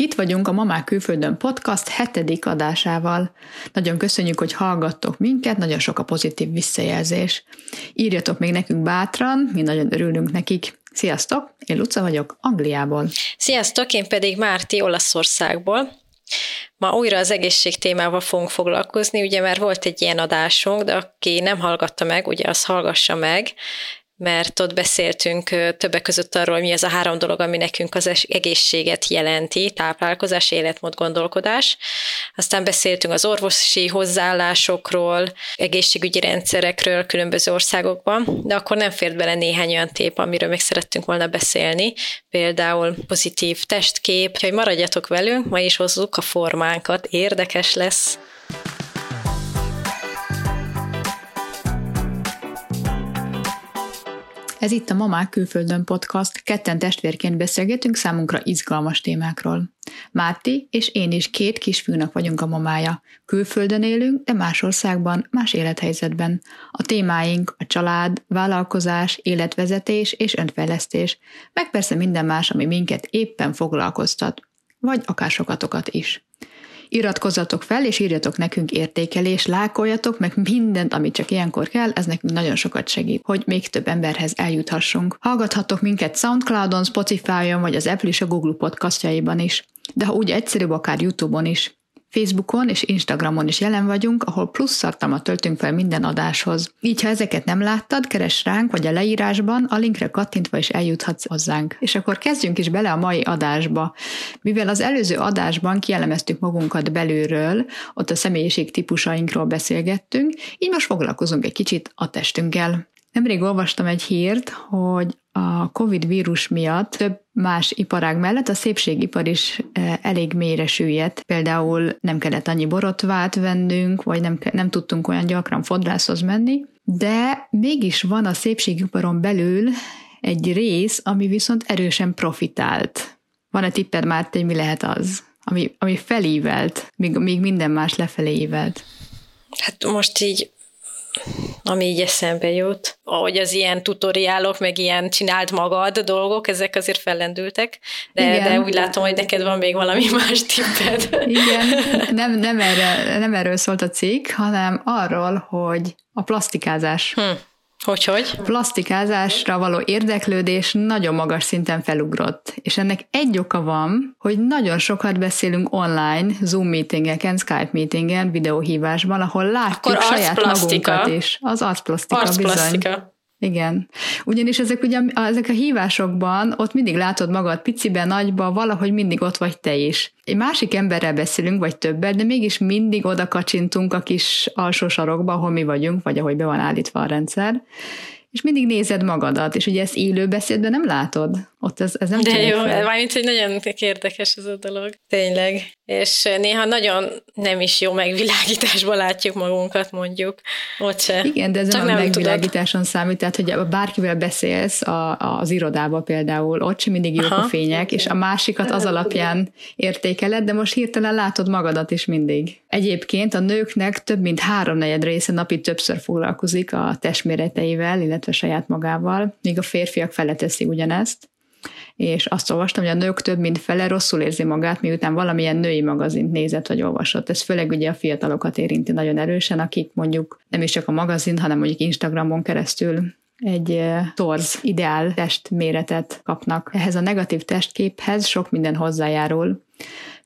Itt vagyunk a Mamák Külföldön podcast hetedik adásával. Nagyon köszönjük, hogy hallgattok minket, nagyon sok a pozitív visszajelzés. Írjatok még nekünk bátran, mi nagyon örülünk nekik. Sziasztok, én Luca vagyok, Angliából. Sziasztok, én pedig Márti Olaszországból. Ma újra az egészség témával fogunk foglalkozni, ugye már volt egy ilyen adásunk, de aki nem hallgatta meg, ugye az hallgassa meg mert ott beszéltünk többek között arról, mi az a három dolog, ami nekünk az egészséget jelenti, táplálkozás, életmód, gondolkodás. Aztán beszéltünk az orvosi hozzáállásokról, egészségügyi rendszerekről különböző országokban, de akkor nem fért bele néhány olyan tép, amiről még szerettünk volna beszélni, például pozitív testkép, hogy maradjatok velünk, ma is hozzuk a formánkat, érdekes lesz. Ez itt a Mamák Külföldön podcast, ketten testvérként beszélgetünk számunkra izgalmas témákról. Márti és én is két kisfiúnak vagyunk a mamája. Külföldön élünk, de más országban, más élethelyzetben. A témáink a család, vállalkozás, életvezetés és önfejlesztés, meg persze minden más, ami minket éppen foglalkoztat, vagy akár sokatokat is. Iratkozzatok fel, és írjatok nekünk értékelés, lákoljatok, meg mindent, amit csak ilyenkor kell, ez nekünk nagyon sokat segít, hogy még több emberhez eljuthassunk. Hallgathatok minket Soundcloudon, Spotify-on, vagy az Apple és a Google podcastjaiban is. De ha úgy egyszerűbb, akár YouTube-on is. Facebookon és Instagramon is jelen vagyunk, ahol plusz tartalmat töltünk fel minden adáshoz. Így, ha ezeket nem láttad, keres ránk, vagy a leírásban, a linkre kattintva is eljuthatsz hozzánk. És akkor kezdjünk is bele a mai adásba. Mivel az előző adásban kielemeztük magunkat belülről, ott a személyiség típusainkról beszélgettünk, így most foglalkozunk egy kicsit a testünkkel. Nemrég olvastam egy hírt, hogy a Covid vírus miatt több más iparág mellett a szépségipar is e, elég mélyre süllyedt. Például nem kellett annyi borotvát vennünk, vagy nem, nem tudtunk olyan gyakran fodrászhoz menni, de mégis van a szépségiparon belül egy rész, ami viszont erősen profitált. Van-e tipped, Márti, mi lehet az? Ami, ami felívelt, míg, míg minden más lefelé ívelt. Hát most így ami így eszembe jut. Ahogy az ilyen tutoriálok, meg ilyen csinált magad dolgok, ezek azért fellendültek, de, Igen. de úgy látom, hogy neked van még valami más tipped. Igen, nem, nem, erre, nem erről szólt a cikk, hanem arról, hogy a plastikázás. Hm. Hogy, hogy? Plastikázásra való érdeklődés nagyon magas szinten felugrott, és ennek egy oka van, hogy nagyon sokat beszélünk online, Zoom meetingeken, Skype meetingen, videóhívásban, ahol látjuk Akkor saját magunkat is. Az arcplasztika, arcplasztika. Igen. Ugyanis ezek, ugye, ezek a hívásokban ott mindig látod magad piciben, nagyba, valahogy mindig ott vagy te is. Egy másik emberrel beszélünk, vagy többet, de mégis mindig oda kacsintunk a kis alsó sarokba, ahol mi vagyunk, vagy ahogy be van állítva a rendszer és mindig nézed magadat, és ugye ezt élő beszédben nem látod. Ott ez, ez nem De jó, mármint, hogy nagyon érdekes ez a dolog. Tényleg. És néha nagyon nem is jó megvilágításban látjuk magunkat, mondjuk. Ott se. Igen, de ez Csak nem a megvilágításon tudod. számít, tehát hogy bárkivel beszélsz a, az irodába például, ott sem mindig jók Aha. a fények, és a másikat az alapján értékeled, de most hirtelen látod magadat is mindig. Egyébként a nőknek több mint háromnegyed része napi többször foglalkozik a testméreteivel, illetve saját magával, míg a férfiak fele teszi ugyanezt és azt olvastam, hogy a nők több mint fele rosszul érzi magát, miután valamilyen női magazint nézett vagy olvasott. Ez főleg ugye a fiatalokat érinti nagyon erősen, akik mondjuk nem is csak a magazint, hanem mondjuk Instagramon keresztül egy torz ideál testméretet kapnak. Ehhez a negatív testképhez sok minden hozzájárul.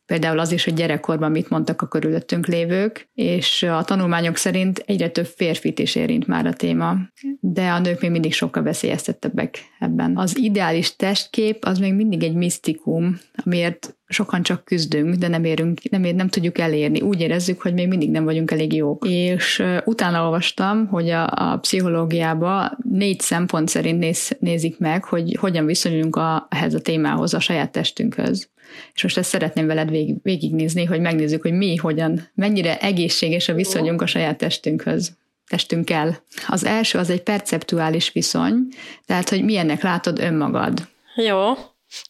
Például az is, hogy gyerekkorban mit mondtak a körülöttünk lévők, és a tanulmányok szerint egyre több férfit is érint már a téma, de a nők még mindig sokkal veszélyeztettebbek ebben. Az ideális testkép az még mindig egy misztikum, amiért sokan csak küzdünk, de nem érünk, nem, ér, nem tudjuk elérni. Úgy érezzük, hogy még mindig nem vagyunk elég jók. És uh, utána olvastam, hogy a, a pszichológiában négy szempont szerint néz, nézik meg, hogy hogyan viszonyulunk a, ehhez a témához, a saját testünkhöz. És most ezt szeretném veled végig, végignézni, hogy megnézzük, hogy mi, hogyan, mennyire egészséges a viszonyunk a saját testünkhöz testünkkel. Az első az egy perceptuális viszony, tehát, hogy milyennek látod önmagad. Jó.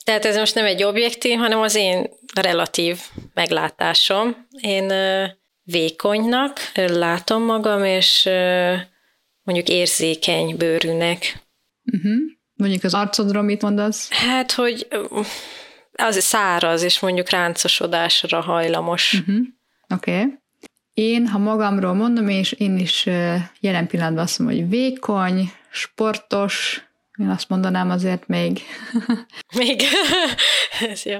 Tehát ez most nem egy objektív, hanem az én relatív meglátásom. Én vékonynak látom magam, és mondjuk érzékeny bőrűnek. Uh-huh. Mondjuk az arcodról mit mondasz? Hát, hogy az száraz, és mondjuk ráncosodásra hajlamos. Uh-huh. Oké. Okay. Én, ha magamról mondom, és én is jelen pillanatban azt mondom, hogy vékony, sportos, én azt mondanám azért még. Még? ez jó.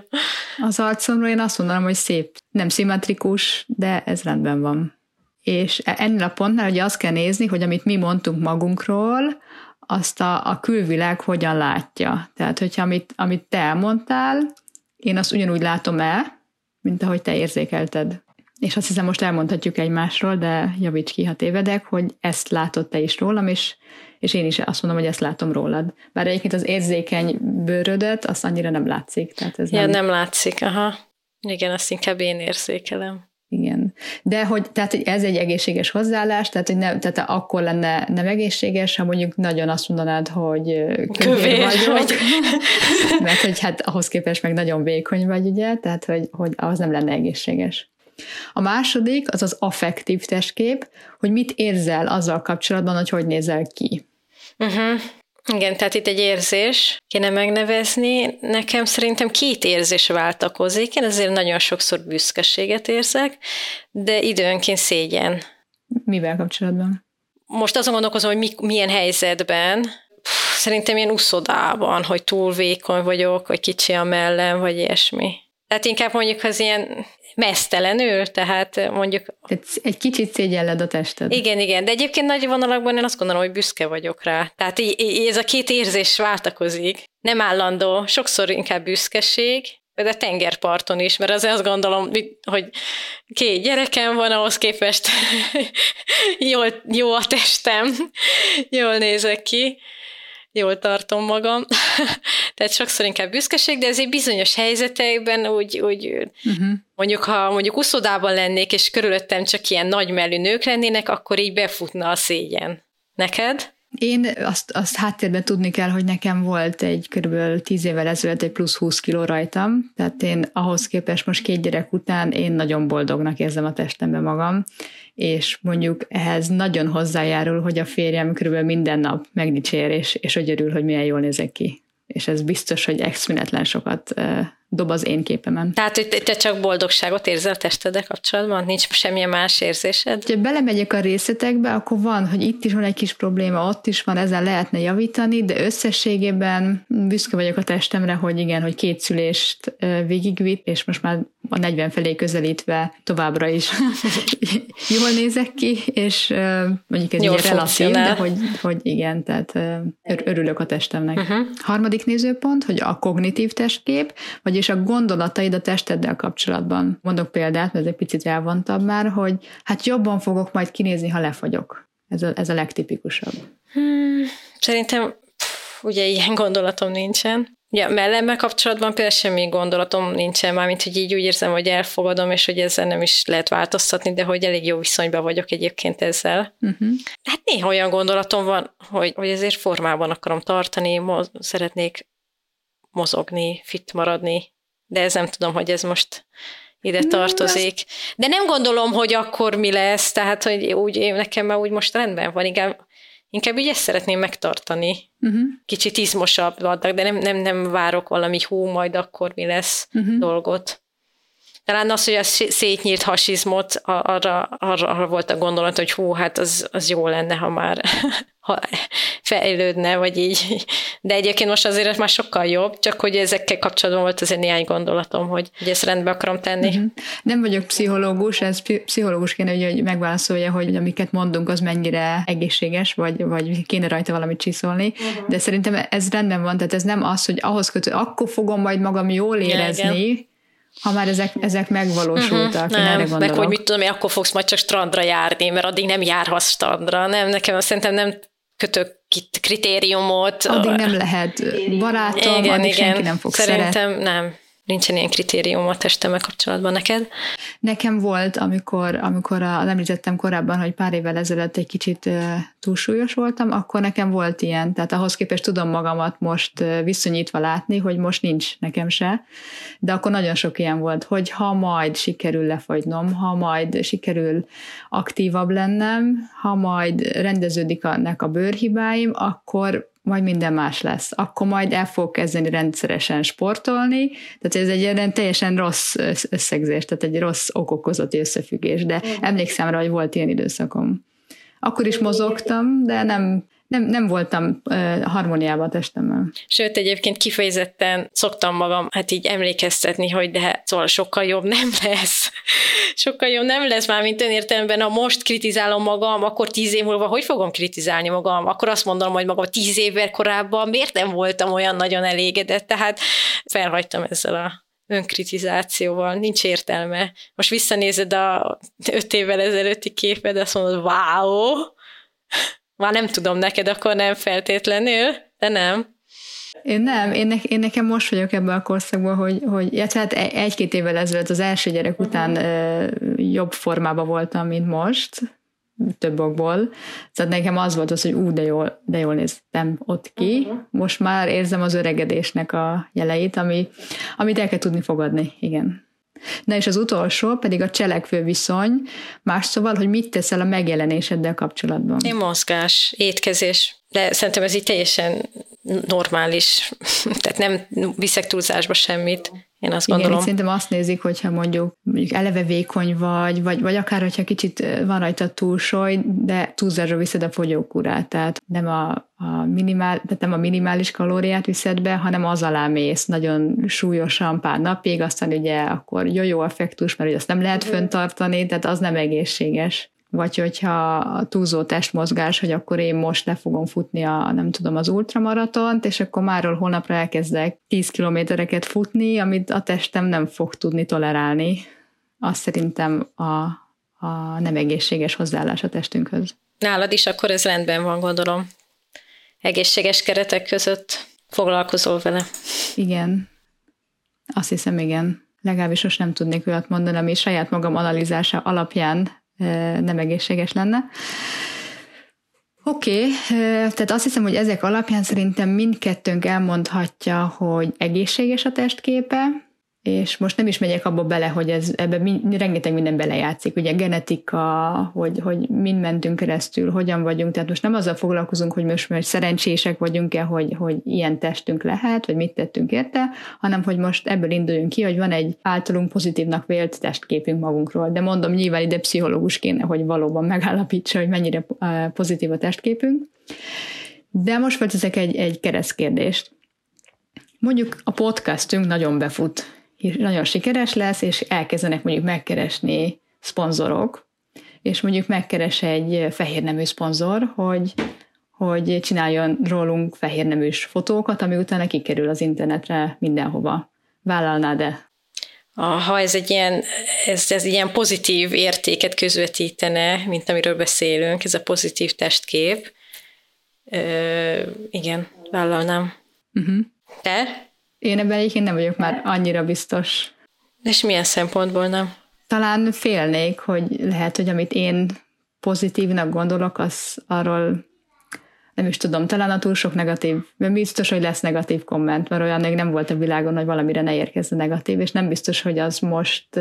Az arcomról én azt mondanám, hogy szép. Nem szimmetrikus, de ez rendben van. És e- ennél a pontnál ugye azt kell nézni, hogy amit mi mondtunk magunkról, azt a, a külvilág hogyan látja. Tehát, hogyha amit, amit te elmondtál, én azt ugyanúgy látom el, mint ahogy te érzékelted. És azt hiszem, most elmondhatjuk egymásról, de javíts ki, ha tévedek, hogy ezt látod te is rólam, és, és én is azt mondom, hogy ezt látom rólad. Bár egyébként az érzékeny bőrödet, azt annyira nem látszik. Tehát ez ja, nem... nem látszik, aha. Igen, azt inkább én érzékelem. Igen. De hogy, tehát, hogy ez egy egészséges hozzáállás, tehát, hogy ne, tehát akkor lenne nem egészséges, ha mondjuk nagyon azt mondanád, hogy kövér vagyok, vagy. mert hogy hát ahhoz képest meg nagyon vékony vagy, ugye, tehát hogy, hogy az nem lenne egészséges. A második az az affektív testkép, hogy mit érzel azzal kapcsolatban, hogy hogy nézel ki. Uh-huh. Igen, tehát itt egy érzés kéne megnevezni. Nekem szerintem két érzés váltakozik. Én azért nagyon sokszor büszkeséget érzek, de időnként szégyen. Mivel kapcsolatban? Most azon gondolkozom, hogy mi, milyen helyzetben. Szerintem ilyen uszodában, hogy túl vékony vagyok, vagy kicsi a mellem, vagy ilyesmi. Tehát inkább mondjuk az ilyen mesztelenül, tehát mondjuk... Tehát egy kicsit szégyelled a tested. Igen, igen, de egyébként nagy vonalakban én azt gondolom, hogy büszke vagyok rá. Tehát így, így ez a két érzés váltakozik. Nem állandó, sokszor inkább büszkeség, de tengerparton is, mert azért azt gondolom, hogy két gyerekem van, ahhoz képest jól, jó a testem, jól nézek ki, jól tartom magam. Tehát sokszor inkább büszkeség, de ezért bizonyos helyzetekben úgy, úgy uh-huh. mondjuk, ha mondjuk uszodában lennék, és körülöttem csak ilyen nagymelű nők lennének, akkor így befutna a szégyen. Neked? Én azt, azt háttérben tudni kell, hogy nekem volt egy kb. 10 évvel ezelőtt egy plusz 20 kiló rajtam, tehát én ahhoz képest most két gyerek után én nagyon boldognak érzem a testemben magam, és mondjuk ehhez nagyon hozzájárul, hogy a férjem kb. minden nap megdicsér, és, és hogy örül, hogy milyen jól nézek ki. És ez biztos, hogy exponetlen sokat dob az én képemen. Tehát, hogy te csak boldogságot érzel a testeddel kapcsolatban? Nincs semmilyen más érzésed? Ha belemegyek a részletekbe, akkor van, hogy itt is van egy kis probléma, ott is van, ezen lehetne javítani, de összességében büszke vagyok a testemre, hogy igen, hogy két szülést végigvitt, és most már a 40 felé közelítve továbbra is jól nézek ki, és mondjuk ez jól relatív, de hogy, hogy igen, tehát örülök a testemnek. Uh-huh. Harmadik nézőpont, hogy a kognitív testkép, vagyis és a gondolataid a testeddel kapcsolatban. Mondok példát, mert ez egy picit elvontabb már, hogy hát jobban fogok majd kinézni, ha lefagyok. Ez a, ez a legtipikusabb. Hmm, szerintem pff, ugye ilyen gondolatom nincsen. Ja, mellemmel kapcsolatban például semmi gondolatom nincsen, mármint, hogy így úgy érzem, hogy elfogadom, és hogy ezzel nem is lehet változtatni, de hogy elég jó viszonyban vagyok egyébként ezzel. Uh-huh. Hát néha olyan gondolatom van, hogy, hogy ezért formában akarom tartani, mo- szeretnék mozogni, fit maradni, de ez nem tudom, hogy ez most ide tartozik. De nem gondolom, hogy akkor mi lesz, tehát, hogy úgy én nekem már úgy most rendben van, inkább, inkább úgy ezt szeretném megtartani. Uh-huh. Kicsit izmosabb adnak, de nem, nem, nem várok valami hú, majd akkor mi lesz uh-huh. dolgot. Talán az, hogy a szétnyírt hasizmot, arra, arra, arra volt a gondolat, hogy hú, hát az, az jó lenne, ha már ha fejlődne, vagy így. De egyébként most azért már sokkal jobb, csak hogy ezekkel kapcsolatban volt azért néhány gondolatom, hogy, hogy ezt rendbe akarom tenni. Uh-huh. Nem vagyok pszichológus, ez pszichológus kéne, hogy megválaszolja, hogy amiket mondunk, az mennyire egészséges, vagy, vagy kéne rajta valamit csiszolni, uh-huh. de szerintem ez rendben van, tehát ez nem az, hogy ahhoz kötő, akkor fogom majd magam jól érezni, ja, ha már ezek, ezek megvalósultak, uh-huh, nem, erre Meg hogy mit tudom, én akkor fogsz majd csak strandra járni, mert addig nem járhatsz strandra. Nem, nekem szerintem nem kötök kritériumot. Addig nem lehet barátom, igen, addig igen. senki nem fog Szerintem szeret. nem. Nincsen ilyen kritérium a testemmel kapcsolatban neked? Nekem volt, amikor, amikor a, említettem korábban, hogy pár évvel ezelőtt egy kicsit túlsúlyos voltam, akkor nekem volt ilyen, tehát ahhoz képest tudom magamat most viszonyítva látni, hogy most nincs nekem se, de akkor nagyon sok ilyen volt, hogy ha majd sikerül lefagynom, ha majd sikerül aktívabb lennem, ha majd rendeződik a, a bőrhibáim, akkor majd minden más lesz. Akkor majd el fog kezdeni rendszeresen sportolni, tehát ez egy ilyen teljesen rossz összegzés, tehát egy rossz okokozati összefüggés, de emlékszem rá, hogy volt ilyen időszakom. Akkor is mozogtam, de nem, nem, nem voltam uh, harmóniában a testemmel. Sőt, egyébként kifejezetten szoktam magam hát így emlékeztetni, hogy de szóval sokkal jobb nem lesz. sokkal jobb nem lesz már, mint önértelemben, ha most kritizálom magam, akkor tíz év múlva hogy fogom kritizálni magam? Akkor azt mondom, hogy magam tíz évvel korábban miért nem voltam olyan nagyon elégedett, tehát felhagytam ezzel a önkritizációval, nincs értelme. Most visszanézed a öt évvel ezelőtti képed, azt mondod, wow, már nem tudom neked, akkor nem feltétlenül, de nem. Én nem, én, ne, én nekem most vagyok ebben a korszakban, hogy, hogy ja, tehát egy-két évvel ezelőtt az első gyerek után uh-huh. jobb formában voltam, mint most, több okból. Tehát nekem az volt az, hogy ú, de jól, de jól néztem ott ki. Uh-huh. Most már érzem az öregedésnek a jeleit, ami, amit el kell tudni fogadni, igen. Na és az utolsó pedig a cselekvő viszony, más szóval, hogy mit teszel a megjelenéseddel kapcsolatban. Én mozgás, étkezés, de szerintem ez így teljesen normális, tehát nem viszek túlzásba semmit. Én azt Igen, gondolom. szerintem azt nézik, hogyha mondjuk, mondjuk eleve vékony vagy, vagy, vagy akár, hogyha kicsit van rajta túlsoj, de túlzásra viszed a fogyókúrát, tehát nem a, a, minimál, tehát nem a minimális kalóriát viszed be, hanem az alá mész nagyon súlyosan pár napig, aztán ugye akkor jó-jó effektus, mert ugye azt nem lehet föntartani, tehát az nem egészséges vagy hogyha a túlzó testmozgás, hogy akkor én most le fogom futni a, nem tudom, az ultramaratont, és akkor máról holnapra elkezdek 10 kilométereket futni, amit a testem nem fog tudni tolerálni. Azt szerintem a, a nem egészséges hozzáállás a testünkhöz. Nálad is akkor ez rendben van, gondolom. Egészséges keretek között foglalkozol vele. Igen. Azt hiszem, igen. Legalábbis most nem tudnék olyat mondani, ami saját magam analizása alapján nem egészséges lenne. Oké, okay, tehát azt hiszem, hogy ezek alapján szerintem mindkettőnk elmondhatja, hogy egészséges a testképe, és most nem is megyek abba bele, hogy ez, ebbe mind, rengeteg minden belejátszik, ugye genetika, hogy, hogy mind mentünk keresztül, hogyan vagyunk, tehát most nem azzal foglalkozunk, hogy most most szerencsések vagyunk-e, hogy, hogy ilyen testünk lehet, vagy mit tettünk érte, hanem hogy most ebből induljunk ki, hogy van egy általunk pozitívnak vélt testképünk magunkról. De mondom, nyilván ide pszichológus kéne, hogy valóban megállapítsa, hogy mennyire pozitív a testképünk. De most ezek egy, egy keresztkérdést. Mondjuk a podcastünk nagyon befut nagyon sikeres lesz, és elkezdenek mondjuk megkeresni szponzorok, és mondjuk megkeres egy fehérnemű szponzor, hogy, hogy csináljon rólunk fehérneműs fotókat, ami utána kikerül az internetre mindenhova. Vállalnád-e? Ha ez egy ilyen, ez, ez ilyen pozitív értéket közvetítene, mint amiről beszélünk, ez a pozitív testkép, ö, igen, vállalnám. Uh-huh. Te? Én ebben egyébként nem vagyok már annyira biztos. És milyen szempontból nem? Talán félnék, hogy lehet, hogy amit én pozitívnak gondolok, az arról nem is tudom, talán a túl sok negatív, mert biztos, hogy lesz negatív komment, mert olyan még nem volt a világon, hogy valamire ne érkezzen negatív, és nem biztos, hogy az most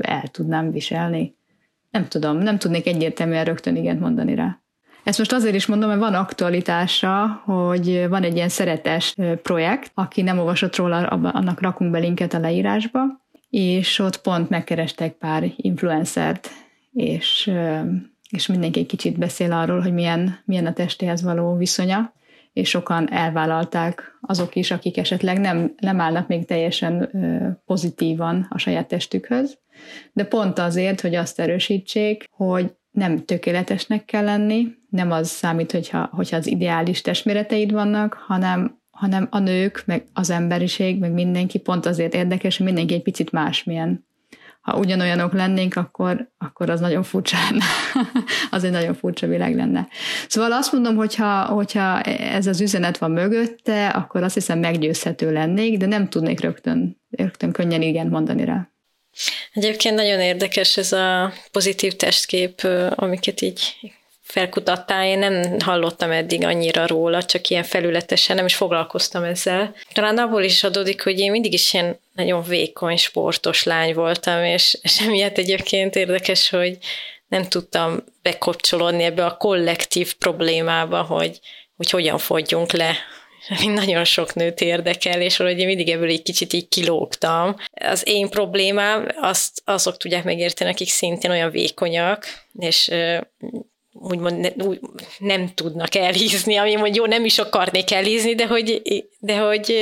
el tudnám viselni. Nem tudom, nem tudnék egyértelműen rögtön igent mondani rá. Ezt most azért is mondom, mert van aktualitása, hogy van egy ilyen szeretes projekt, aki nem olvasott róla, annak rakunk be linket a leírásba, és ott pont megkerestek pár influencert, és, és mindenki egy kicsit beszél arról, hogy milyen, milyen a testéhez való viszonya, és sokan elvállalták azok is, akik esetleg nem, nem állnak még teljesen pozitívan a saját testükhöz, de pont azért, hogy azt erősítsék, hogy nem tökéletesnek kell lenni, nem az számít, hogyha, hogyha az ideális testméreteid vannak, hanem, hanem a nők, meg az emberiség, meg mindenki pont azért érdekes, hogy mindenki egy picit másmilyen. Ha ugyanolyanok lennénk, akkor, akkor az nagyon furcsa lenne. az egy nagyon furcsa világ lenne. Szóval azt mondom, hogyha, hogyha ez az üzenet van mögötte, akkor azt hiszem meggyőzhető lennék, de nem tudnék rögtön, rögtön könnyen igen mondani rá. Egyébként nagyon érdekes ez a pozitív testkép, amiket így felkutattál, én nem hallottam eddig annyira róla, csak ilyen felületesen, nem is foglalkoztam ezzel. Talán abból is adódik, hogy én mindig is ilyen nagyon vékony, sportos lány voltam, és, és emiatt egyébként érdekes, hogy nem tudtam bekapcsolódni ebbe a kollektív problémába, hogy hogy hogyan fogyjunk le nagyon sok nőt érdekel, és valahogy én mindig ebből egy kicsit így kilógtam. Az én problémám, azt azok tudják megérteni, akik szintén olyan vékonyak, és úgymond ne, úgy, nem tudnak elhízni, ami mondjuk jó, nem is akarnék elhízni, de hogy, de hogy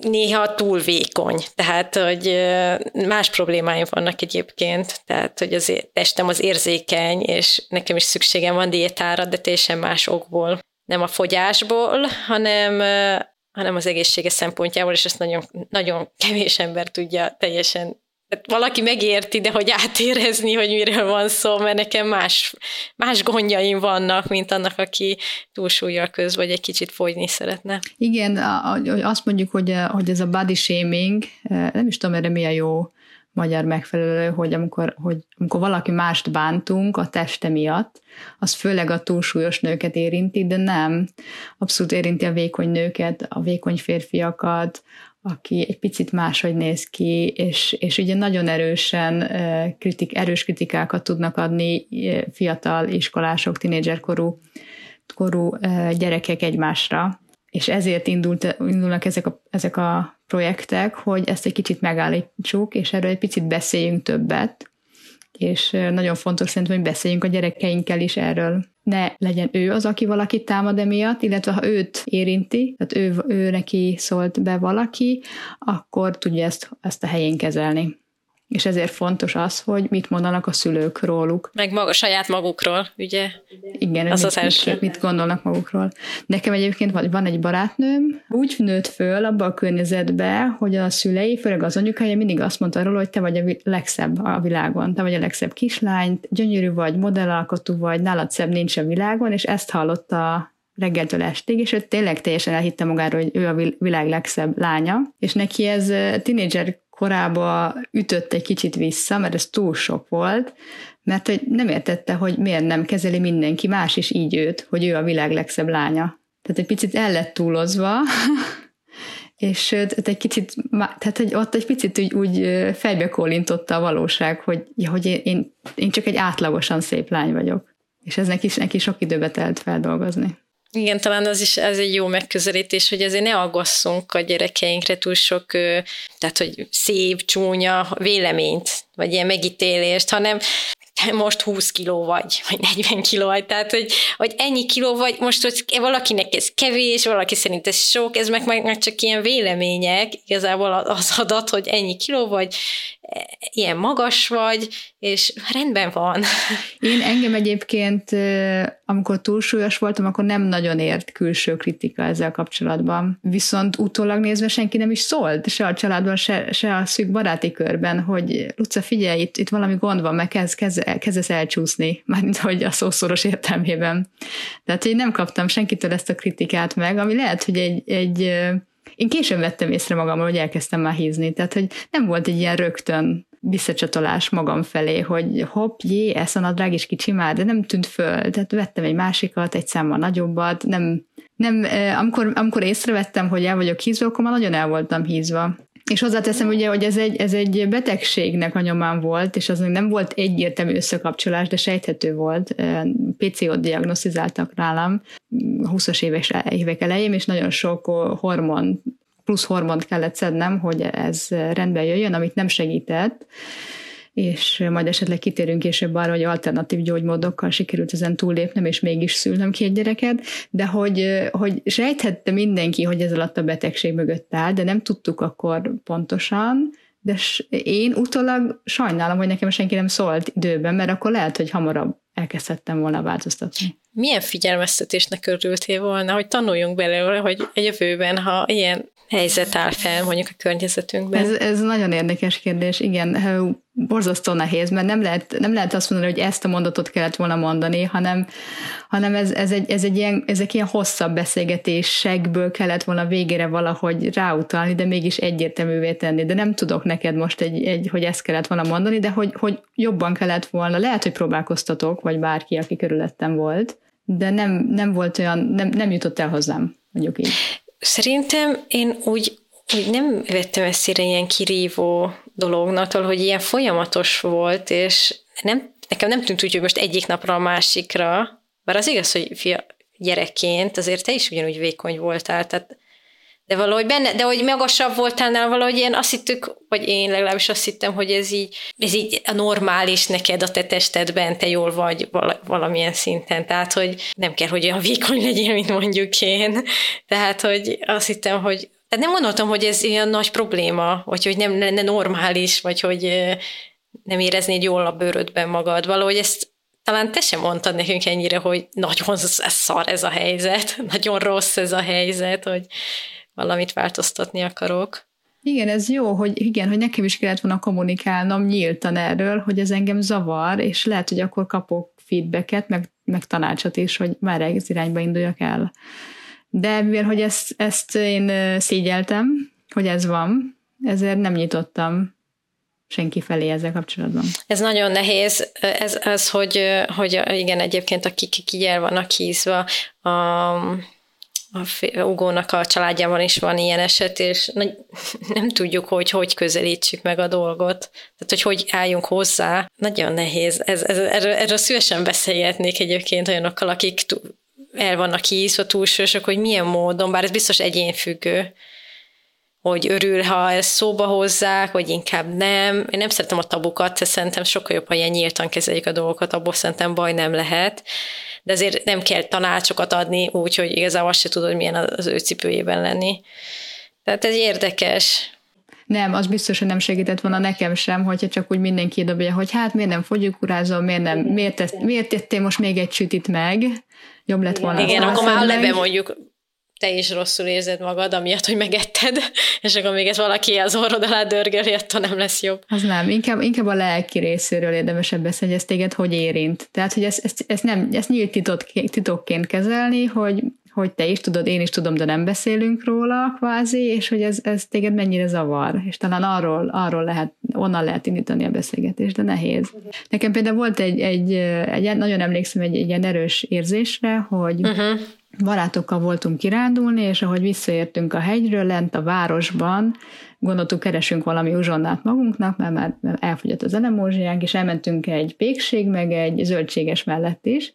néha túl vékony, tehát, hogy más problémáim vannak egyébként, tehát, hogy az testem az érzékeny, és nekem is szükségem van diétára, de teljesen más okból. Nem a fogyásból, hanem, hanem az egészséges szempontjából, és ezt nagyon, nagyon kevés ember tudja teljesen valaki megérti, de hogy átérezni, hogy miről van szó, mert nekem más, más gondjaim vannak, mint annak, aki túlsúlyjal köz, vagy egy kicsit fogyni szeretne. Igen, azt mondjuk, hogy, hogy ez a body shaming, nem is tudom erre mi a jó magyar megfelelő, hogy amikor, hogy amikor valaki mást bántunk a teste miatt, az főleg a túlsúlyos nőket érinti, de nem. Abszolút érinti a vékony nőket, a vékony férfiakat, aki egy picit máshogy néz ki, és, és ugye nagyon erősen kritik, erős kritikákat tudnak adni fiatal iskolások, tinédzserkorú korú gyerekek egymásra, és ezért indult, indulnak ezek a, ezek a projektek, hogy ezt egy kicsit megállítsuk, és erről egy picit beszéljünk többet, és nagyon fontos szerintem, hogy beszéljünk a gyerekeinkkel is erről. Ne legyen ő az, aki valakit támad emiatt, illetve ha őt érinti, tehát ő, ő neki szólt be valaki, akkor tudja ezt, ezt a helyén kezelni és ezért fontos az, hogy mit mondanak a szülők róluk. Meg maga saját magukról, ugye? Igen, az mit, az első. Mit, mit gondolnak magukról. Nekem egyébként van egy barátnőm, úgy nőtt föl abba a környezetbe, hogy a szülei, főleg az anyukája mindig azt mondta róla, hogy te vagy a legszebb a világon, te vagy a legszebb kislány, gyönyörű vagy, modellalkotú vagy, nálad szebb nincs a világon, és ezt hallotta reggeltől estig, és ő tényleg teljesen elhitte magáról, hogy ő a világ legszebb lánya, és neki ez tinédzser korába ütött egy kicsit vissza, mert ez túl sok volt, mert hogy nem értette, hogy miért nem kezeli mindenki más is így őt, hogy ő a világ legszebb lánya. Tehát egy picit el lett túlozva, és tehát egy kicsit, tehát hogy ott egy picit úgy, úgy fejbe kólintotta a valóság, hogy, hogy én, én, én csak egy átlagosan szép lány vagyok. És ez neki, neki sok időbe telt feldolgozni. Igen, talán az is ez egy jó megközelítés, hogy azért ne aggasszunk a gyerekeinkre túl sok, tehát hogy szép, csúnya véleményt, vagy ilyen megítélést, hanem most 20 kiló vagy, vagy 40 kiló vagy, tehát hogy, hogy ennyi kiló vagy, most hogy valakinek ez kevés, valaki szerint ez sok, ez meg, meg csak ilyen vélemények, igazából az adat, hogy ennyi kiló vagy, ilyen magas vagy, és rendben van. Én engem egyébként, amikor túlsúlyos voltam, akkor nem nagyon ért külső kritika ezzel kapcsolatban. Viszont utólag nézve senki nem is szólt, se a családban, se, se a szűk baráti körben, hogy Luca, figyelj, itt, itt valami gond van, meg kezd, kezd, kezdesz elcsúszni, mármint hogy a szószoros értelmében. Tehát én nem kaptam senkitől ezt a kritikát meg, ami lehet, hogy egy, egy én később vettem észre magamról, hogy elkezdtem már hízni, tehát hogy nem volt egy ilyen rögtön visszacsatolás magam felé, hogy hopp, jé, ez a nadrág is kicsi már, de nem tűnt föl, tehát vettem egy másikat, egy számmal nagyobbat, nem, nem amikor, amikor észrevettem, hogy el vagyok hízva, akkor már nagyon el voltam hízva. És hozzáteszem ugye, hogy ez egy, ez egy betegségnek a nyomán volt, és az nem volt egyértelmű összekapcsolás, de sejthető volt. PCO-t diagnosztizáltak nálam 20-as éves, évek elején, és nagyon sok hormon, plusz hormont kellett szednem, hogy ez rendbe jöjjön, amit nem segített és majd esetleg kitérünk később arra, hogy alternatív gyógymódokkal sikerült ezen túllépnem, és mégis szülnöm két gyereket, de hogy, hogy sejthette mindenki, hogy ez alatt a betegség mögött áll, de nem tudtuk akkor pontosan, de én utólag sajnálom, hogy nekem senki nem szólt időben, mert akkor lehet, hogy hamarabb elkezdhettem volna változtatni. Milyen figyelmeztetésnek örültél volna, hogy tanuljunk belőle, hogy a jövőben, ha ilyen helyzet áll fel mondjuk a környezetünkben? Ez, ez nagyon érdekes kérdés, igen, borzasztó nehéz, mert nem lehet, nem lehet azt mondani, hogy ezt a mondatot kellett volna mondani, hanem, hanem ez, ez, egy, ez egy ilyen, ezek ilyen hosszabb beszélgetésekből kellett volna végére valahogy ráutalni, de mégis egyértelművé tenni. De nem tudok neked most, egy, egy, hogy ezt kellett volna mondani, de hogy, hogy jobban kellett volna, lehet, hogy próbálkoztatok, vagy bárki, aki körülöttem volt, de nem, nem volt olyan, nem, nem jutott el hozzám, mondjuk így. Szerintem én úgy, úgy nem vettem ezt ilyen kirívó dolognak, hogy ilyen folyamatos volt, és nem, nekem nem tűnt úgy, hogy most egyik napra a másikra, bár az igaz, hogy fia, gyerekként, azért te is ugyanúgy vékony voltál, tehát de valahogy benne, de hogy magasabb voltál nála, valahogy ilyen azt hittük, vagy én legalábbis azt hittem, hogy ez így, ez így a normális neked a te testedben, te jól vagy valamilyen szinten, tehát hogy nem kell, hogy olyan vékony legyél, mint mondjuk én. Tehát, hogy azt hittem, hogy tehát nem gondoltam, hogy ez ilyen nagy probléma, vagy hogy nem lenne normális, vagy hogy nem éreznéd jól a bőrödben magad. Valahogy ezt talán te sem mondtad nekünk ennyire, hogy nagyon szar ez a helyzet, nagyon rossz ez a helyzet, hogy valamit változtatni akarok. Igen, ez jó, hogy igen, hogy nekem is kellett volna kommunikálnom nyíltan erről, hogy ez engem zavar, és lehet, hogy akkor kapok feedbacket, meg, meg tanácsot is, hogy már ez irányba induljak el. De mivel, hogy ezt, ezt én szégyeltem, hogy ez van, ezért nem nyitottam senki felé ezzel kapcsolatban. Ez nagyon nehéz, ez, ez hogy, hogy igen, egyébként akik így el vannak hízva, a, a Ugónak a családjában is van ilyen eset, és nem tudjuk, hogy hogy közelítsük meg a dolgot. Tehát, hogy hogy álljunk hozzá. Nagyon nehéz. Ez, ez, erről, erről szívesen beszélhetnék egyébként olyanokkal, akik el vannak hízva túlsősök, hogy milyen módon, bár ez biztos egyénfüggő, hogy örül, ha ezt szóba hozzák, vagy inkább nem. Én nem szeretem a tabukat, szerintem sokkal jobb, ha ilyen nyíltan kezeljük a dolgokat, abból szerintem baj nem lehet. De azért nem kell tanácsokat adni úgy, hogy igazából azt se tudod, milyen az ő cipőjében lenni. Tehát ez érdekes. Nem, az biztos, hogy nem segített volna nekem sem, hogyha csak úgy mindenki dobja, hogy hát miért nem fogyókurázol, miért nem, miért, tesz, miért tettél most még egy sütit meg, jobb lett volna. Igen, akkor már lebe mondjuk te is rosszul érzed magad, amiatt, hogy megetted, és akkor még ez valaki az orrod alá dörgeli, attól nem lesz jobb. Az nem, inkább, inkább a lelki részéről érdemesebb beszélni, hogy ez téged hogy érint. Tehát, hogy ezt, ezt, ezt, nem, ezt nyílt titok, titokként kezelni, hogy, hogy te is tudod, én is tudom, de nem beszélünk róla kvázi, és hogy ez, ez téged mennyire zavar. És talán arról, arról lehet, onnan lehet indítani a beszélgetést, de nehéz. Nekem például volt egy, egy, egy nagyon emlékszem egy, egy ilyen erős érzésre, hogy uh-huh barátokkal voltunk kirándulni, és ahogy visszaértünk a hegyről, lent a városban, gondoltuk, keresünk valami uzsonnát magunknak, mert már elfogyott az elemózsiánk, és elmentünk egy pékség, meg egy zöldséges mellett is,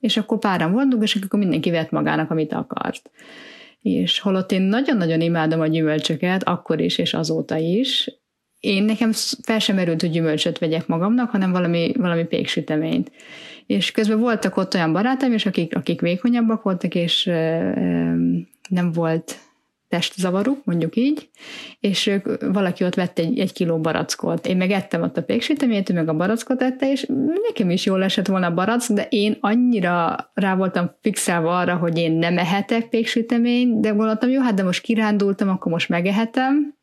és akkor páran voltunk, és akkor mindenki vett magának, amit akart. És holott én nagyon-nagyon imádom a gyümölcsöket, akkor is és azóta is, én nekem fel sem merült, hogy gyümölcsöt vegyek magamnak, hanem valami, valami péksüteményt és közben voltak ott olyan barátaim is, akik, akik vékonyabbak voltak, és nem volt testzavaruk, mondjuk így, és ők, valaki ott vett egy, egy kiló barackot. Én meg ettem ott a péksütemét, ő meg a barackot ette, és nekem is jól esett volna a barack, de én annyira rá voltam fixálva arra, hogy én nem ehetek péksüteményt, de gondoltam, jó, hát de most kirándultam, akkor most megehetem,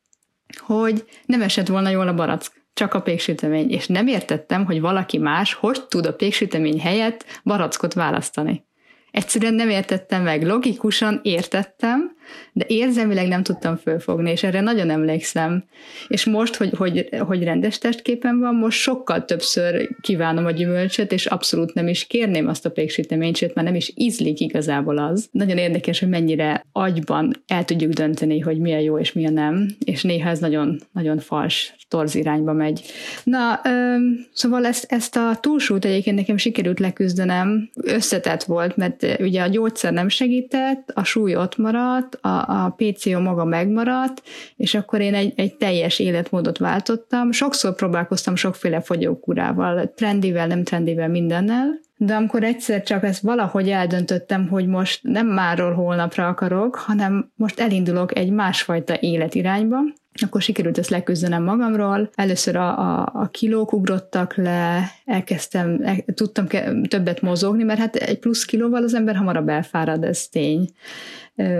hogy nem esett volna jól a barack csak a péksütemény, és nem értettem, hogy valaki más hogy tud a péksütemény helyett barackot választani. Egyszerűen nem értettem meg, logikusan értettem, de érzelmileg nem tudtam fölfogni, és erre nagyon emlékszem. És most, hogy, hogy, hogy rendes testképen van, most sokkal többször kívánom a gyümölcsöt, és abszolút nem is kérném azt a péksüteményt, sőt, már nem is ízlik igazából az. Nagyon érdekes, hogy mennyire agyban el tudjuk dönteni, hogy mi a jó és mi a nem, és néha ez nagyon, nagyon fals, torz irányba megy. Na, öm, szóval ezt, ezt a túlsúlyt egyébként nekem sikerült leküzdenem, összetett volt, mert ugye a gyógyszer nem segített, a súly ott maradt, a, a PCO maga megmaradt, és akkor én egy, egy teljes életmódot váltottam. Sokszor próbálkoztam sokféle fogyókúrával, trendivel, nem trendivel, mindennel, de amikor egyszer csak ezt valahogy eldöntöttem, hogy most nem márról holnapra akarok, hanem most elindulok egy másfajta életirányba, akkor sikerült ezt leküzdenem magamról. Először a, a, a kilók ugrottak le, elkezdtem, el, tudtam ke, többet mozogni, mert hát egy plusz kilóval az ember hamarabb elfárad, ez tény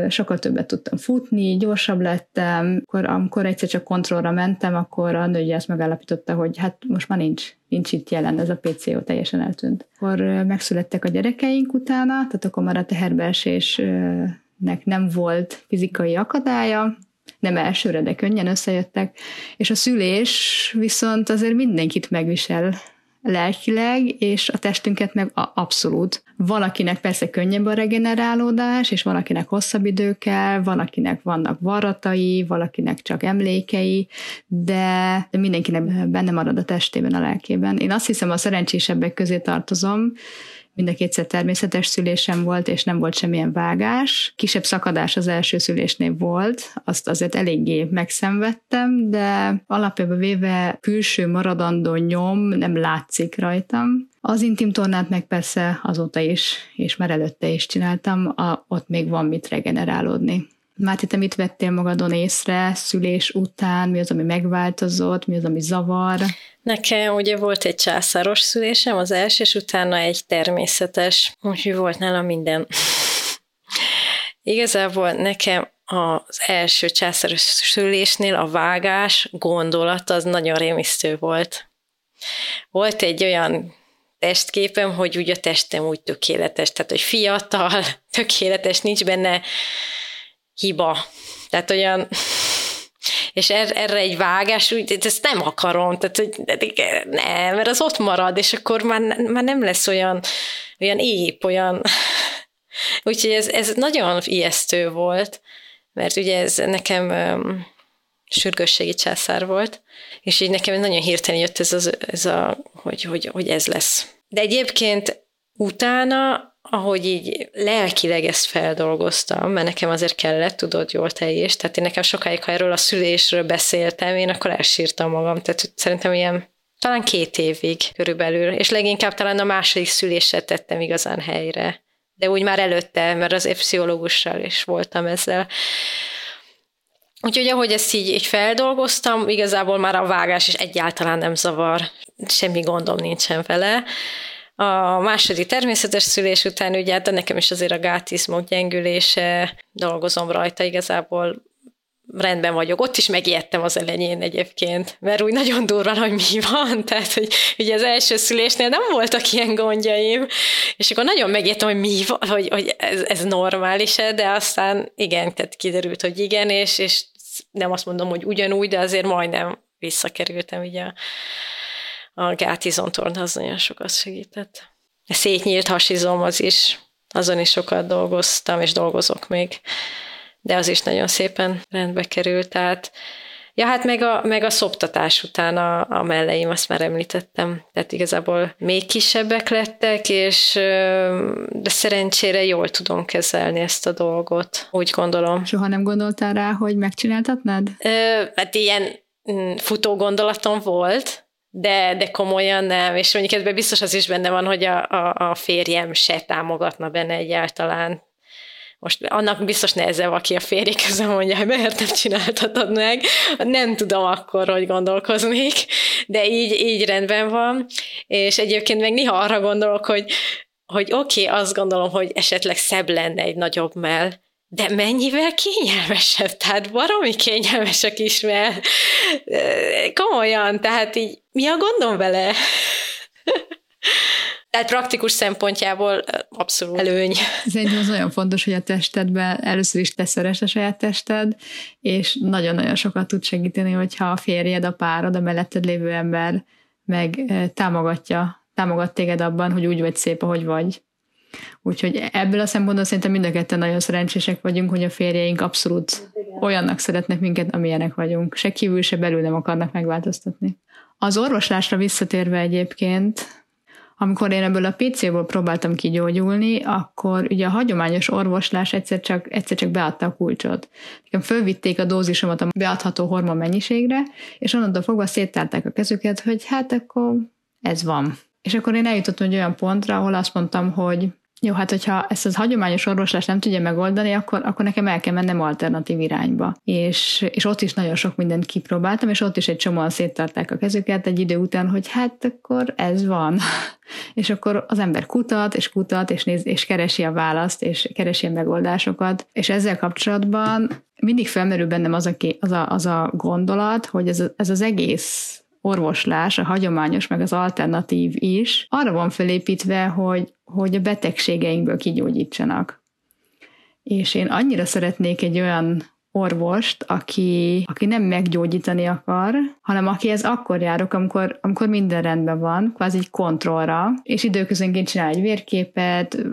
sokkal többet tudtam futni, gyorsabb lettem, akkor, amikor egyszer csak kontrollra mentem, akkor a nőgyi ezt megállapította, hogy hát most már nincs, nincs itt jelen, ez a PCO teljesen eltűnt. Akkor megszülettek a gyerekeink utána, tehát akkor már a teherbeesésnek nem volt fizikai akadálya, nem elsőre, de könnyen összejöttek, és a szülés viszont azért mindenkit megvisel lelkileg, és a testünket meg abszolút. Valakinek persze könnyebb a regenerálódás, és valakinek hosszabb idő kell, valakinek vannak varatai, valakinek csak emlékei, de mindenkinek benne marad a testében, a lelkében. Én azt hiszem, a szerencsésebbek közé tartozom, mind a kétszer természetes szülésem volt, és nem volt semmilyen vágás. Kisebb szakadás az első szülésnél volt, azt azért eléggé megszenvedtem, de alapjában véve külső maradandó nyom nem látszik rajtam. Az intim tornát meg persze azóta is, és már előtte is csináltam, a, ott még van mit regenerálódni. Máté, te mit vettél magadon észre szülés után? Mi az, ami megváltozott? Mi az, ami zavar? Nekem ugye volt egy császáros szülésem, az első, és utána egy természetes, úgyhogy volt nálam minden. Igazából nekem az első császáros szülésnél a vágás gondolat az nagyon rémisztő volt. Volt egy olyan testképem, hogy úgy a testem úgy tökéletes, tehát hogy fiatal, tökéletes, nincs benne hiba. Tehát olyan, és er, erre egy vágás, úgy, ezt nem akarom, tehát hogy nem, mert az ott marad, és akkor már, már nem lesz olyan, olyan épp, olyan, úgyhogy ez, ez nagyon ijesztő volt, mert ugye ez nekem um, sürgősségi császár volt, és így nekem nagyon hirtelen jött ez, az, ez a, hogy, hogy, hogy ez lesz. De egyébként utána ahogy így lelkileg ezt feldolgoztam, mert nekem azért kellett, tudod, jól te is, tehát én nekem sokáig, ha erről a szülésről beszéltem, én akkor elsírtam magam, tehát szerintem ilyen talán két évig körülbelül, és leginkább talán a második szüléset tettem igazán helyre. De úgy már előtte, mert az pszichológussal is voltam ezzel. Úgyhogy ahogy ezt így, így feldolgoztam, igazából már a vágás is egyáltalán nem zavar, semmi gondom nincsen vele. A második természetes szülés után ugye, hát nekem is azért a gátizmok gyengülése, dolgozom rajta igazából rendben vagyok. Ott is megijedtem az elején egyébként, mert úgy nagyon durva, hogy mi van. Tehát, hogy ugye az első szülésnél nem voltak ilyen gondjaim, és akkor nagyon megijedtem, hogy mi van, hogy, hogy ez, ez normális-e, de aztán igen, tehát kiderült, hogy igen, és, és nem azt mondom, hogy ugyanúgy, de azért majdnem visszakerültem ugye a a gátizomtorna az nagyon sokat segített. A szétnyílt hasizom az is, azon is sokat dolgoztam, és dolgozok még, de az is nagyon szépen rendbe került, tehát Ja, hát meg a, meg a szoptatás után a, a melleim, azt már említettem. Tehát igazából még kisebbek lettek, és de szerencsére jól tudom kezelni ezt a dolgot, úgy gondolom. Soha nem gondoltál rá, hogy megcsináltatnád? Ö, hát ilyen mm, futó gondolatom volt, de, de komolyan nem, és mondjuk ebben biztos az is benne van, hogy a, a, a férjem se támogatna benne egyáltalán. Most annak biztos nehezebb, aki a férje közben mondja, hogy miért nem csináltatod meg. Nem tudom akkor, hogy gondolkoznék, de így, így rendben van. És egyébként meg néha arra gondolok, hogy, hogy oké, okay, azt gondolom, hogy esetleg szebb lenne egy nagyobb mell, de mennyivel kényelmesebb, tehát baromi kényelmes a kismell. Komolyan, tehát így mi a gondom vele? Tehát praktikus szempontjából abszolút előny. Szerintem az nagyon fontos, hogy a testedben először is te szeres a saját tested, és nagyon-nagyon sokat tud segíteni, hogyha a férjed, a párod, a melletted lévő ember meg támogatja, támogat téged abban, hogy úgy vagy szép, ahogy vagy. Úgyhogy ebből a szempontból szerintem mind a ketten nagyon szerencsések vagyunk, hogy a férjeink abszolút olyannak szeretnek minket, amilyenek vagyunk. Se kívül, se belül nem akarnak megváltoztatni. Az orvoslásra visszatérve egyébként, amikor én ebből a PC-ból próbáltam kigyógyulni, akkor ugye a hagyományos orvoslás egyszer csak, egyszer csak beadta a kulcsot. Nekem fölvitték a dózisomat a beadható hormon mennyiségre, és onnantól fogva széttárták a kezüket, hogy hát akkor ez van. És akkor én eljutottam egy olyan pontra, ahol azt mondtam, hogy jó, hát hogyha ezt az hagyományos orvoslás nem tudja megoldani, akkor, akkor nekem el kell mennem alternatív irányba. És, és ott is nagyon sok mindent kipróbáltam, és ott is egy csomóan széttarták a kezüket egy idő után, hogy hát akkor ez van. és akkor az ember kutat, és kutat, és, néz, és keresi a választ, és keresi a megoldásokat. És ezzel kapcsolatban mindig felmerül bennem az a, az a, az a gondolat, hogy ez, ez az egész orvoslás, a hagyományos, meg az alternatív is arra van felépítve, hogy, hogy a betegségeinkből kigyógyítsanak. És én annyira szeretnék egy olyan orvost, aki, aki nem meggyógyítani akar, hanem aki ez akkor járok, amikor, amikor minden rendben van, kvázi egy kontrollra, és időközönként csinál egy vérképet,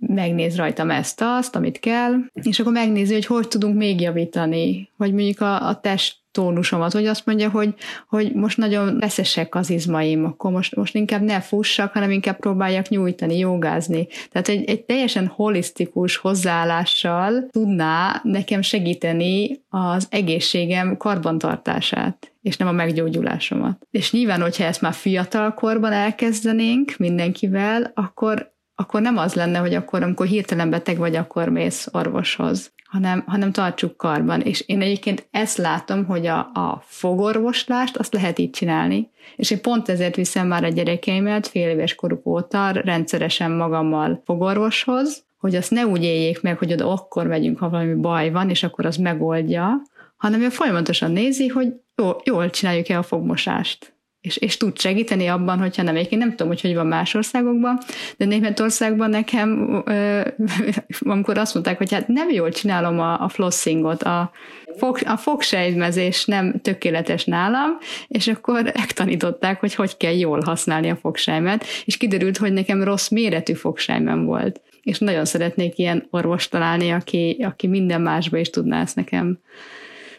megnéz rajtam ezt, azt, amit kell, és akkor megnézi, hogy hogy tudunk még javítani, hogy mondjuk a, a test tónusomat, hogy azt mondja, hogy, hogy most nagyon veszesek az izmaim, akkor most, most inkább ne fussak, hanem inkább próbáljak nyújtani, jogázni. Tehát egy, egy teljesen holisztikus hozzáállással tudná nekem segíteni az egészségem karbantartását és nem a meggyógyulásomat. És nyilván, hogyha ezt már fiatal korban elkezdenénk mindenkivel, akkor akkor nem az lenne, hogy akkor, amikor hirtelen beteg vagy, akkor mész orvoshoz, hanem, hanem tartsuk karban. És én egyébként ezt látom, hogy a, a fogorvoslást azt lehet így csinálni, és én pont ezért viszem már a gyerekeimet fél éves koruk óta rendszeresen magammal fogorvoshoz, hogy azt ne úgy éljék meg, hogy oda akkor megyünk, ha valami baj van, és akkor az megoldja, hanem ő folyamatosan nézi, hogy jó, jól csináljuk-e a fogmosást és, és tud segíteni abban, hogyha nem. Egyébként nem tudom, hogy hogy van más országokban, de Németországban nekem, ö, amikor azt mondták, hogy hát nem jól csinálom a, a flossingot, a, fog, a fogsejtmezés nem tökéletes nálam, és akkor megtanították, hogy hogy kell jól használni a fogsejmet, és kiderült, hogy nekem rossz méretű fogsejmem volt. És nagyon szeretnék ilyen orvost találni, aki, aki minden másba is tudná ezt nekem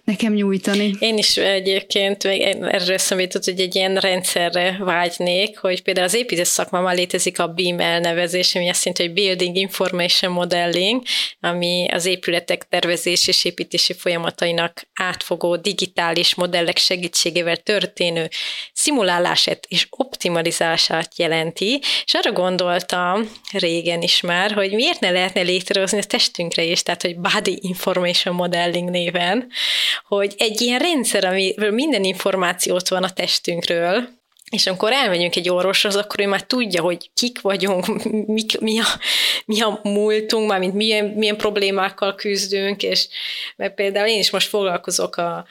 nekem nyújtani. Én is egyébként még erről eszembe hogy egy ilyen rendszerre vágynék, hogy például az építész szakmában létezik a BIM elnevezés, ami azt jelenti, hogy Building Information Modeling, ami az épületek tervezés és építési folyamatainak átfogó digitális modellek segítségével történő szimulálását és optimalizálását jelenti, és arra gondoltam régen is már, hogy miért ne lehetne létrehozni a testünkre is, tehát hogy Body Information Modeling néven, hogy egy ilyen rendszer, amiről minden információt van a testünkről, és amikor elmegyünk egy orvoshoz, akkor ő már tudja, hogy kik vagyunk, mi, mi, a, mi a múltunk, mármint milyen, milyen problémákkal küzdünk, és mert például én is most foglalkozok a,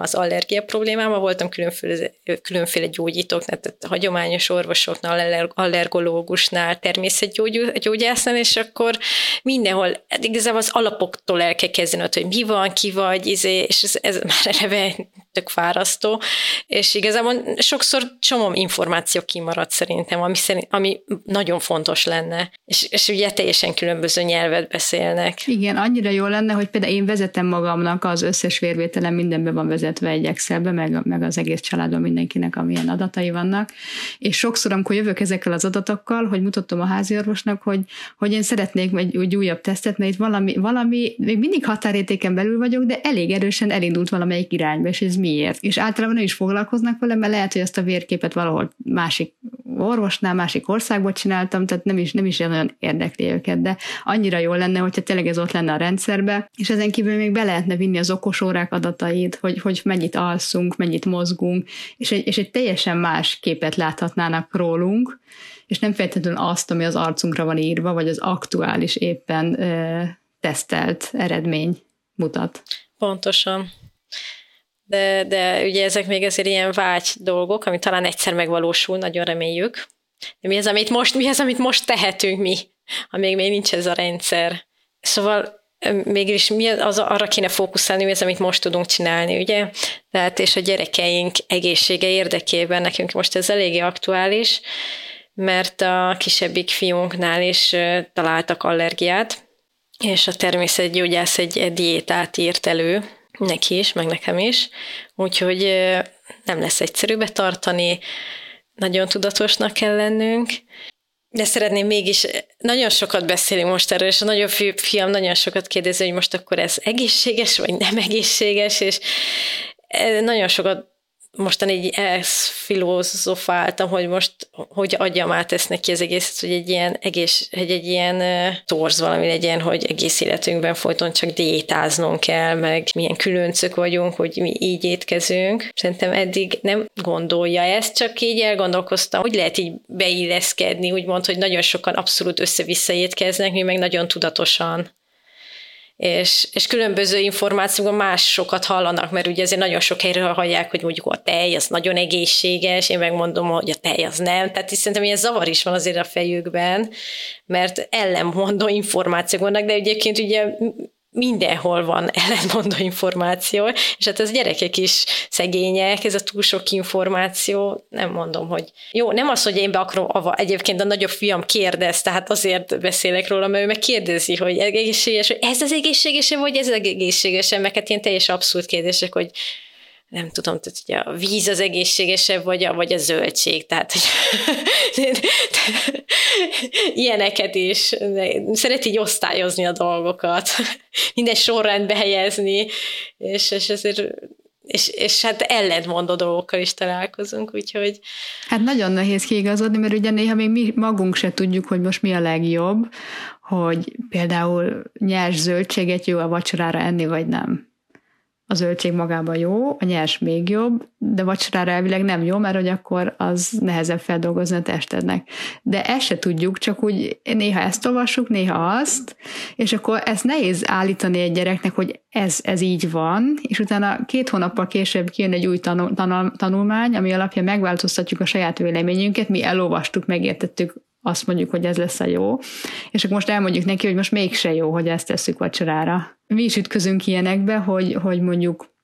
az allergia problémával, voltam különféle, különféle gyógyítók, tehát hagyományos orvosoknál, allergológusnál, természetgyógyásznál, és akkor mindenhol hát igazából az alapoktól el kell kezdeni, hogy mi van, ki vagy, izé, és ez, ez már eleve tök fárasztó, és igazából sokszor csomó információ kimaradt szerintem, ami, szerint, ami nagyon fontos lenne, és, és ugye teljesen különböző nyelvet beszélnek. Igen, annyira jó lenne, hogy például én vezetem magamnak az összes vérvételem minden be van vezetve egy Excelbe, meg, meg az egész családban mindenkinek, amilyen adatai vannak. És sokszor, amikor jövök ezekkel az adatokkal, hogy mutatom a háziorvosnak, hogy, hogy én szeretnék egy, egy újabb tesztet, mert itt valami, valami, még mindig határértéken belül vagyok, de elég erősen elindult valamelyik irányba, és ez miért? És általában nem is foglalkoznak vele, mert lehet, hogy ezt a vérképet valahol másik orvosnál, másik országból csináltam, tehát nem is, nem is olyan érdekli őket, de annyira jó lenne, hogyha tényleg ez ott lenne a rendszerbe, és ezen kívül még be lehetne vinni az okosórák adatait, hogy, hogy mennyit alszunk, mennyit mozgunk, és egy, és egy teljesen más képet láthatnának rólunk, és nem feltétlenül azt, ami az arcunkra van írva, vagy az aktuális éppen ö, tesztelt eredmény mutat. Pontosan. De, de ugye ezek még azért ilyen vágy dolgok, ami talán egyszer megvalósul, nagyon reméljük. De mi az, amit most, mi az, amit most tehetünk mi, amíg még nincs ez a rendszer. Szóval mégis mi az, arra kéne fókuszálni, mi az, amit most tudunk csinálni, ugye? Tehát és a gyerekeink egészsége érdekében nekünk most ez eléggé aktuális, mert a kisebbik fiúnknál is találtak allergiát, és a természetgyógyász egy diétát írt elő, neki is, meg nekem is, úgyhogy nem lesz egyszerű betartani, nagyon tudatosnak kell lennünk, de szeretném mégis, nagyon sokat beszélünk most erről, és a nagyobb fiam nagyon sokat kérdezi, hogy most akkor ez egészséges, vagy nem egészséges, és nagyon sokat mostan így ezt filozofáltam, hogy most hogy adjam át ezt neki az egészet, hogy egy ilyen egész, egy, egy ilyen torz valami legyen, hogy egész életünkben folyton csak diétáznunk kell, meg milyen különcök vagyunk, hogy mi így étkezünk. Szerintem eddig nem gondolja ezt, csak így elgondolkoztam, hogy lehet így beilleszkedni, úgymond, hogy nagyon sokan abszolút össze-vissza étkeznek, mi meg nagyon tudatosan és, és különböző információkban más sokat hallanak, mert ugye ezért nagyon sok helyről hallják, hogy mondjuk a tej az nagyon egészséges, én megmondom, hogy a tej az nem, tehát is szerintem ilyen zavar is van azért a fejükben, mert ellenmondó információk vannak, de egyébként ugye mindenhol van ellentmondó információ, és hát az gyerekek is szegények, ez a túl sok információ, nem mondom, hogy jó, nem az, hogy én be akarom, ava, egyébként a nagyobb fiam kérdez, tehát azért beszélek róla, mert ő meg kérdezi, hogy egészséges, hogy ez az egészséges vagy ez az egészséges, mert hát ilyen teljes abszurd kérdések, hogy nem tudom, tehát hogy a víz az egészségesebb, vagy a, vagy a zöldség, tehát hogy ilyeneket is. Szeret így osztályozni a dolgokat, minden sorrendbe helyezni, és, és ezért és, és hát ellentmondó dolgokkal is találkozunk, úgyhogy... Hát nagyon nehéz kiigazodni, mert ugye néha még mi magunk se tudjuk, hogy most mi a legjobb, hogy például nyers zöldséget jó a vacsorára enni, vagy nem a zöldség magában jó, a nyers még jobb, de vacsorára elvileg nem jó, mert hogy akkor az nehezebb feldolgozni a testednek. De ezt se tudjuk, csak úgy néha ezt olvassuk, néha azt, és akkor ezt nehéz állítani egy gyereknek, hogy ez, ez így van, és utána két hónappal később kijön egy új tanul, tanul, tanulmány, ami alapján megváltoztatjuk a saját véleményünket, mi elolvastuk, megértettük azt mondjuk, hogy ez lesz a jó, és akkor most elmondjuk neki, hogy most mégse jó, hogy ezt tesszük vacsorára. Mi is ütközünk ilyenekbe, hogy, hogy mondjuk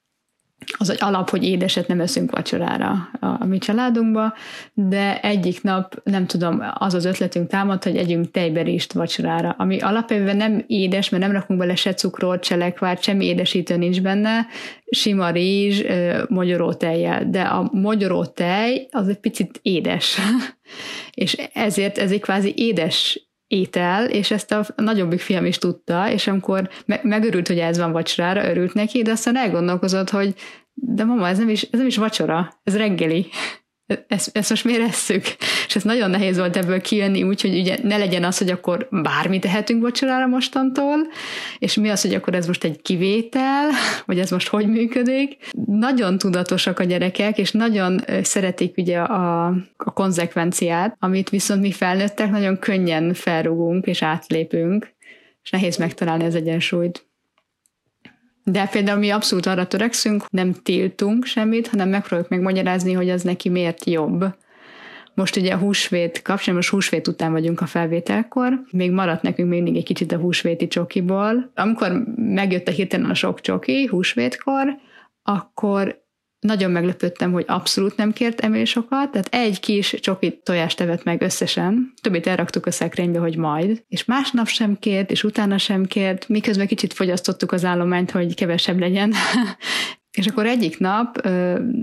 az egy alap, hogy édeset nem eszünk vacsorára a, a mi családunkba, de egyik nap, nem tudom, az az ötletünk támad, hogy együnk tejberist vacsorára, ami alapvetően nem édes, mert nem rakunk bele se cukrot, se lekvárt, semmi édesítő nincs benne, sima rizs, tejjel, de a tej az egy picit édes, és ezért ez egy kvázi édes étel, és ezt a nagyobbik fiam is tudta, és amikor me- megörült, hogy ez van vacsorára, örült neki, de aztán elgondolkozott, hogy de mama, ez nem is, ez nem is vacsora, ez reggeli ezt, ezt most miért esszük? És ez nagyon nehéz volt ebből kijönni, úgyhogy ugye ne legyen az, hogy akkor bármit tehetünk vacsorára mostantól, és mi az, hogy akkor ez most egy kivétel, vagy ez most hogy működik. Nagyon tudatosak a gyerekek, és nagyon szeretik ugye a, a konzekvenciát, amit viszont mi felnőttek nagyon könnyen felrugunk és átlépünk, és nehéz megtalálni az egyensúlyt. De például mi abszolút arra törekszünk, nem tiltunk semmit, hanem megpróbáljuk megmagyarázni, hogy az neki miért jobb. Most ugye a húsvét kapcsán, most húsvét után vagyunk a felvételkor, még maradt nekünk mindig egy kicsit a húsvéti csokiból. Amikor megjött a hirtelen a sok csoki húsvétkor, akkor nagyon meglepődtem, hogy abszolút nem kért emésokat, tehát egy kis csoki tojást evett meg összesen, többit elraktuk a szekrénybe, hogy majd, és másnap sem kért, és utána sem kért, miközben kicsit fogyasztottuk az állományt, hogy kevesebb legyen, És akkor egyik nap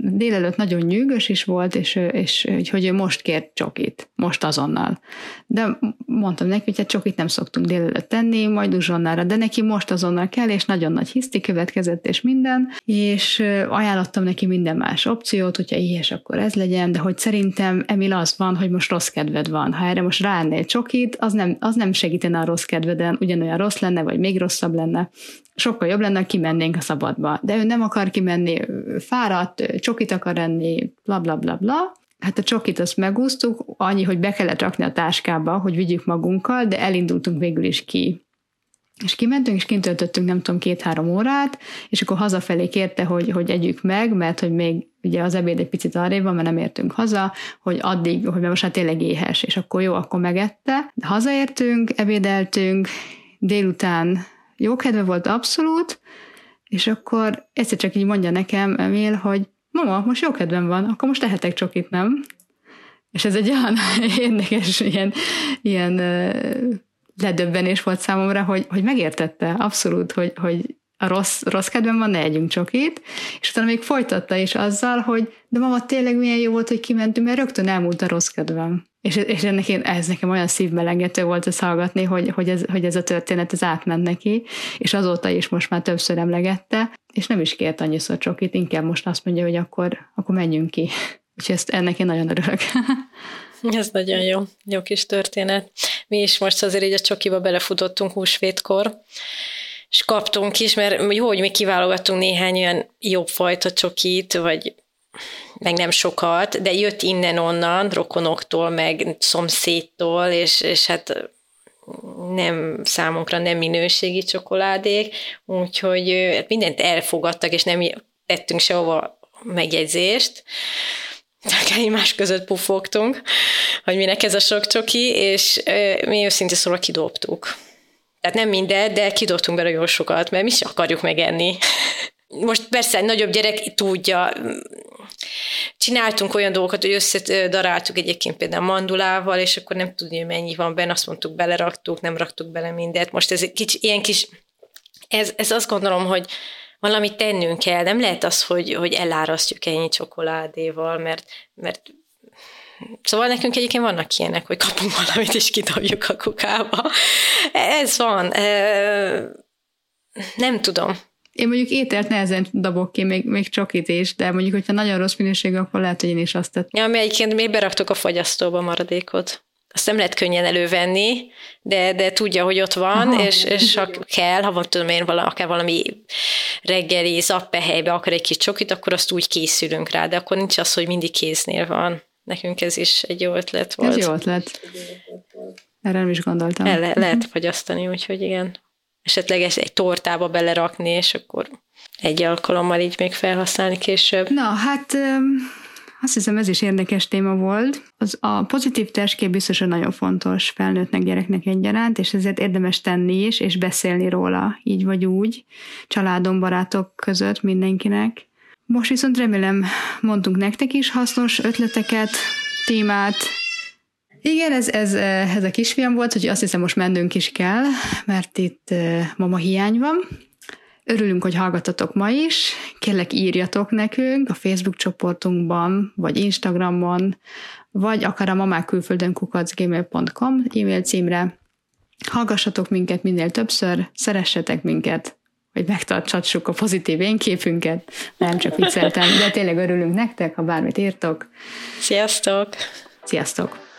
délelőtt nagyon nyűgös is volt, és, és hogy ő most kért csokit, most azonnal. De mondtam neki, hogy hát csokit nem szoktunk délelőtt tenni, majd uzsonnára, de neki most azonnal kell, és nagyon nagy hiszti következett, és minden, és ajánlottam neki minden más opciót, hogyha ilyes, akkor ez legyen, de hogy szerintem Emil az van, hogy most rossz kedved van. Ha erre most ráennél csokit, az nem, az nem segítene a rossz kedveden, ugyanolyan rossz lenne, vagy még rosszabb lenne sokkal jobb lenne, kimennénk a szabadba. De ő nem akar kimenni, fáradt, csokit akar enni, bla bla bla bla. Hát a csokit azt megúsztuk, annyi, hogy be kellett rakni a táskába, hogy vigyük magunkkal, de elindultunk végül is ki. És kimentünk, és kint töltöttünk, nem tudom, két-három órát, és akkor hazafelé kérte, hogy, hogy együk meg, mert hogy még ugye az ebéd egy picit arrébb van, mert nem értünk haza, hogy addig, hogy most már tényleg éhes, és akkor jó, akkor megette. De hazaértünk, ebédeltünk, délután jó kedve volt abszolút, és akkor egyszer csak így mondja nekem Emil, hogy mama, most jó kedvem van, akkor most tehetek csokit, nem? És ez egy olyan érdekes, ilyen, ilyen ledöbbenés volt számomra, hogy, hogy megértette abszolút, hogy, hogy a rossz, rossz kedvem van, ne együnk csokit, és utána még folytatta is azzal, hogy de mama, tényleg milyen jó volt, hogy kimentünk, mert rögtön elmúlt a rossz kedvem. És, és ennek én, ez nekem olyan szívmelengető volt ezt hallgatni, hogy, hogy, ez, hogy ez a történet ez átment neki, és azóta is most már többször emlegette, és nem is kért annyiszor csokit, inkább most azt mondja, hogy akkor, akkor menjünk ki. Úgyhogy ezt, ennek én nagyon örülök. Ez nagyon jó, jó kis történet. Mi is most azért így a csokiba belefutottunk húsvétkor, és kaptunk is, mert jó, hogy mi kiválogattunk néhány olyan jobb fajta csokit, vagy meg nem sokat, de jött innen-onnan, rokonoktól, meg szomszédtól, és, és hát nem számunkra nem minőségi csokoládék, úgyhogy hát mindent elfogadtak, és nem tettünk sehova megjegyzést, csak egymás között pufogtunk, hogy minek ez a sok csoki, és mi őszintén szóval kidobtuk. Tehát nem minden, de kidobtunk bele jó sokat, mert mi is akarjuk megenni. Most persze nagyobb gyerek tudja, csináltunk olyan dolgokat, hogy összedaráltuk egyébként például mandulával, és akkor nem tudni, hogy mennyi van benne, azt mondtuk, beleraktuk, nem raktuk bele mindent. Most ez egy kicsi, ilyen kis, ez, ez azt gondolom, hogy valamit tennünk kell. Nem lehet az, hogy, hogy elárasztjuk ennyi csokoládéval, mert, mert Szóval nekünk egyébként vannak ilyenek, hogy kapunk valamit, és kidobjuk a kukába. Ez van. Nem tudom. Én mondjuk ételt nehezen dobok ki, még, még csokit is, de mondjuk, hogyha nagyon rossz minőségű, akkor lehet, hogy én is azt tettem. Ja, mi egyébként még beraktuk a fagyasztóba maradékot. Azt nem lehet könnyen elővenni, de, de tudja, hogy ott van, Aha. és, és ha kell, ha van, tudom én, valami, akár valami reggeli zappehelybe akar egy kis csokit, akkor azt úgy készülünk rá, de akkor nincs az, hogy mindig kéznél van. Nekünk ez is egy jó ötlet volt. Ez jó ötlet. Erre nem is gondoltam. El le- lehet fagyasztani, úgyhogy igen. Esetleg ezt egy tortába belerakni, és akkor egy alkalommal így még felhasználni később. Na, hát azt hiszem ez is érdekes téma volt. Az a pozitív testkép biztos, hogy nagyon fontos felnőttnek, gyereknek egyaránt, és ezért érdemes tenni is, és beszélni róla, így vagy úgy, családom, barátok között mindenkinek. Most viszont remélem mondtunk nektek is hasznos ötleteket, témát. Igen, ez, ez, ez a kisfiam volt, hogy azt hiszem most mennünk is kell, mert itt mama hiány van. Örülünk, hogy hallgatatok ma is. Kérlek írjatok nekünk a Facebook csoportunkban, vagy Instagramon, vagy akár a mamák külföldön kukacgmail.com e-mail címre. Hallgassatok minket minél többször, szeressetek minket, hogy megtartsassuk a pozitív én képünket. Nem csak vicceltem, de tényleg örülünk nektek, ha bármit írtok. Sziasztok! Sziasztok!